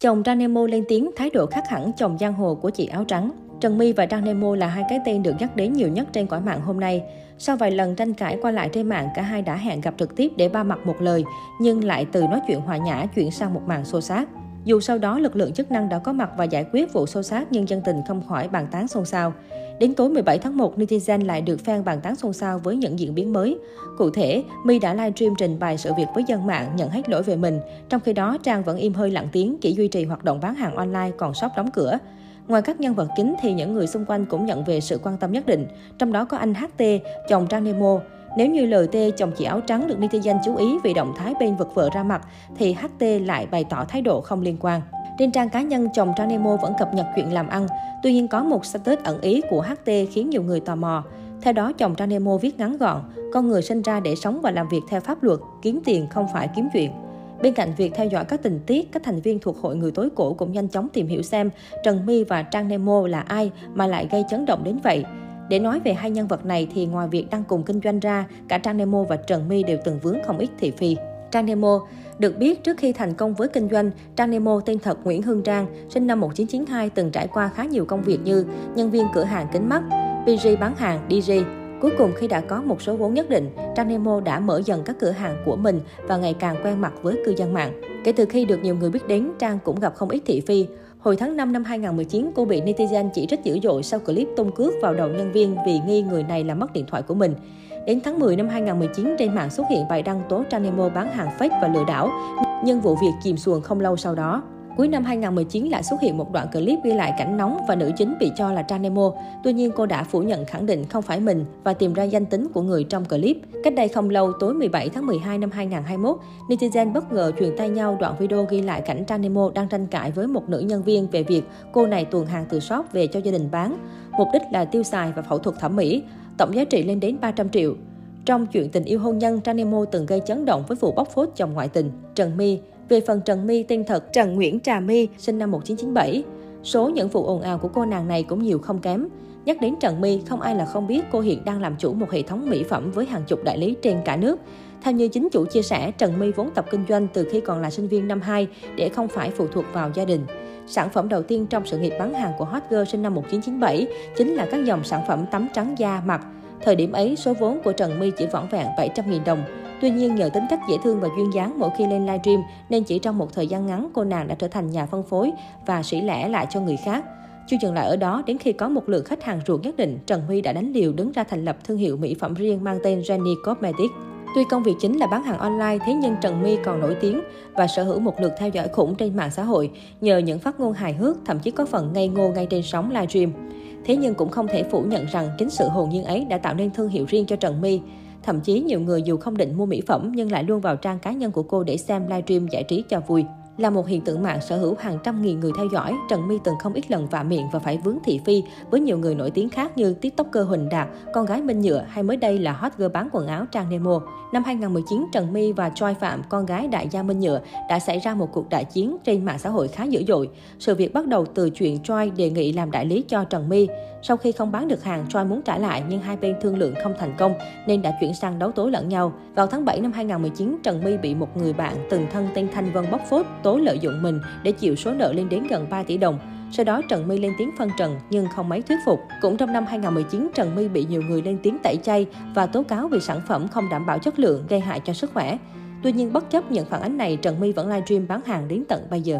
Chồng Trang Nemo lên tiếng thái độ khác hẳn chồng giang hồ của chị áo trắng. Trần My và Trang Nemo là hai cái tên được nhắc đến nhiều nhất trên quả mạng hôm nay. Sau vài lần tranh cãi qua lại trên mạng, cả hai đã hẹn gặp trực tiếp để ba mặt một lời, nhưng lại từ nói chuyện hòa nhã chuyển sang một màn xô xát. Dù sau đó lực lượng chức năng đã có mặt và giải quyết vụ xô xát nhưng dân tình không khỏi bàn tán xôn xao. Đến tối 17 tháng 1, netizen lại được fan bàn tán xôn xao với những diễn biến mới. Cụ thể, My đã livestream trình bày sự việc với dân mạng nhận hết lỗi về mình. Trong khi đó, Trang vẫn im hơi lặng tiếng, chỉ duy trì hoạt động bán hàng online còn shop đóng cửa. Ngoài các nhân vật chính thì những người xung quanh cũng nhận về sự quan tâm nhất định, trong đó có anh HT, chồng Trang Nemo. Nếu như LT, chồng chị áo trắng được netizen chú ý vì động thái bên vực vợ ra mặt, thì HT lại bày tỏ thái độ không liên quan. Trên trang cá nhân, chồng Trang Nemo vẫn cập nhật chuyện làm ăn. Tuy nhiên có một status ẩn ý của HT khiến nhiều người tò mò. Theo đó, chồng Trang Nemo viết ngắn gọn, con người sinh ra để sống và làm việc theo pháp luật, kiếm tiền không phải kiếm chuyện. Bên cạnh việc theo dõi các tình tiết, các thành viên thuộc hội người tối cổ cũng nhanh chóng tìm hiểu xem Trần My và Trang Nemo là ai mà lại gây chấn động đến vậy. Để nói về hai nhân vật này thì ngoài việc đang cùng kinh doanh ra, cả Trang Nemo và Trần My đều từng vướng không ít thị phi. Trang Nemo được biết trước khi thành công với kinh doanh, Trang Nemo tên thật Nguyễn Hương Trang, sinh năm 1992 từng trải qua khá nhiều công việc như nhân viên cửa hàng kính mắt, PG bán hàng, DJ, Cuối cùng khi đã có một số vốn nhất định, Trang Nemo đã mở dần các cửa hàng của mình và ngày càng quen mặt với cư dân mạng. Kể từ khi được nhiều người biết đến, Trang cũng gặp không ít thị phi. Hồi tháng 5 năm 2019, cô bị netizen chỉ trích dữ dội sau clip tung cước vào đầu nhân viên vì nghi người này làm mất điện thoại của mình. Đến tháng 10 năm 2019, trên mạng xuất hiện bài đăng tố Trang Nemo bán hàng fake và lừa đảo, nhưng vụ việc chìm xuồng không lâu sau đó. Cuối năm 2019 lại xuất hiện một đoạn clip ghi lại cảnh nóng và nữ chính bị cho là Trang Nemo. Tuy nhiên cô đã phủ nhận khẳng định không phải mình và tìm ra danh tính của người trong clip. Cách đây không lâu, tối 17 tháng 12 năm 2021, netizen bất ngờ truyền tay nhau đoạn video ghi lại cảnh Trang Nemo đang tranh cãi với một nữ nhân viên về việc cô này tuồn hàng từ shop về cho gia đình bán. Mục đích là tiêu xài và phẫu thuật thẩm mỹ. Tổng giá trị lên đến 300 triệu. Trong chuyện tình yêu hôn nhân, Tranemo từng gây chấn động với vụ bóc phốt chồng ngoại tình. Trần My, về phần Trần My tên thật Trần Nguyễn Trà My, sinh năm 1997. Số những vụ ồn ào của cô nàng này cũng nhiều không kém. Nhắc đến Trần My, không ai là không biết cô hiện đang làm chủ một hệ thống mỹ phẩm với hàng chục đại lý trên cả nước. Theo như chính chủ chia sẻ, Trần My vốn tập kinh doanh từ khi còn là sinh viên năm 2 để không phải phụ thuộc vào gia đình. Sản phẩm đầu tiên trong sự nghiệp bán hàng của Hot Girl sinh năm 1997 chính là các dòng sản phẩm tắm trắng da mặt. Thời điểm ấy, số vốn của Trần My chỉ vỏn vẹn 700.000 đồng. Tuy nhiên, nhờ tính cách dễ thương và duyên dáng mỗi khi lên livestream, nên chỉ trong một thời gian ngắn, cô nàng đã trở thành nhà phân phối và sỉ lẻ lại cho người khác. Chưa dừng lại ở đó, đến khi có một lượng khách hàng ruột nhất định, Trần Huy đã đánh liều đứng ra thành lập thương hiệu mỹ phẩm riêng mang tên Jenny Cosmetics. Tuy công việc chính là bán hàng online, thế nhưng Trần My còn nổi tiếng và sở hữu một lượt theo dõi khủng trên mạng xã hội nhờ những phát ngôn hài hước, thậm chí có phần ngây ngô ngay trên sóng livestream. Thế nhưng cũng không thể phủ nhận rằng chính sự hồn nhiên ấy đã tạo nên thương hiệu riêng cho Trần My. Thậm chí nhiều người dù không định mua mỹ phẩm nhưng lại luôn vào trang cá nhân của cô để xem livestream giải trí cho vui. Là một hiện tượng mạng sở hữu hàng trăm nghìn người theo dõi, Trần My từng không ít lần vạ miệng và phải vướng thị phi với nhiều người nổi tiếng khác như tiktoker Huỳnh Đạt, con gái Minh Nhựa hay mới đây là hot girl bán quần áo Trang Nemo. Năm 2019, Trần My và Choi Phạm, con gái đại gia Minh Nhựa, đã xảy ra một cuộc đại chiến trên mạng xã hội khá dữ dội. Sự việc bắt đầu từ chuyện Choi đề nghị làm đại lý cho Trần My. Sau khi không bán được hàng, Choi muốn trả lại nhưng hai bên thương lượng không thành công nên đã chuyển sang đấu tố lẫn nhau. Vào tháng 7 năm 2019, Trần My bị một người bạn từng thân tên Thanh Vân bóc phốt tố lợi dụng mình để chịu số nợ lên đến gần 3 tỷ đồng. Sau đó Trần My lên tiếng phân trần nhưng không mấy thuyết phục. Cũng trong năm 2019, Trần My bị nhiều người lên tiếng tẩy chay và tố cáo vì sản phẩm không đảm bảo chất lượng gây hại cho sức khỏe. Tuy nhiên bất chấp những phản ánh này, Trần My vẫn livestream bán hàng đến tận bây giờ.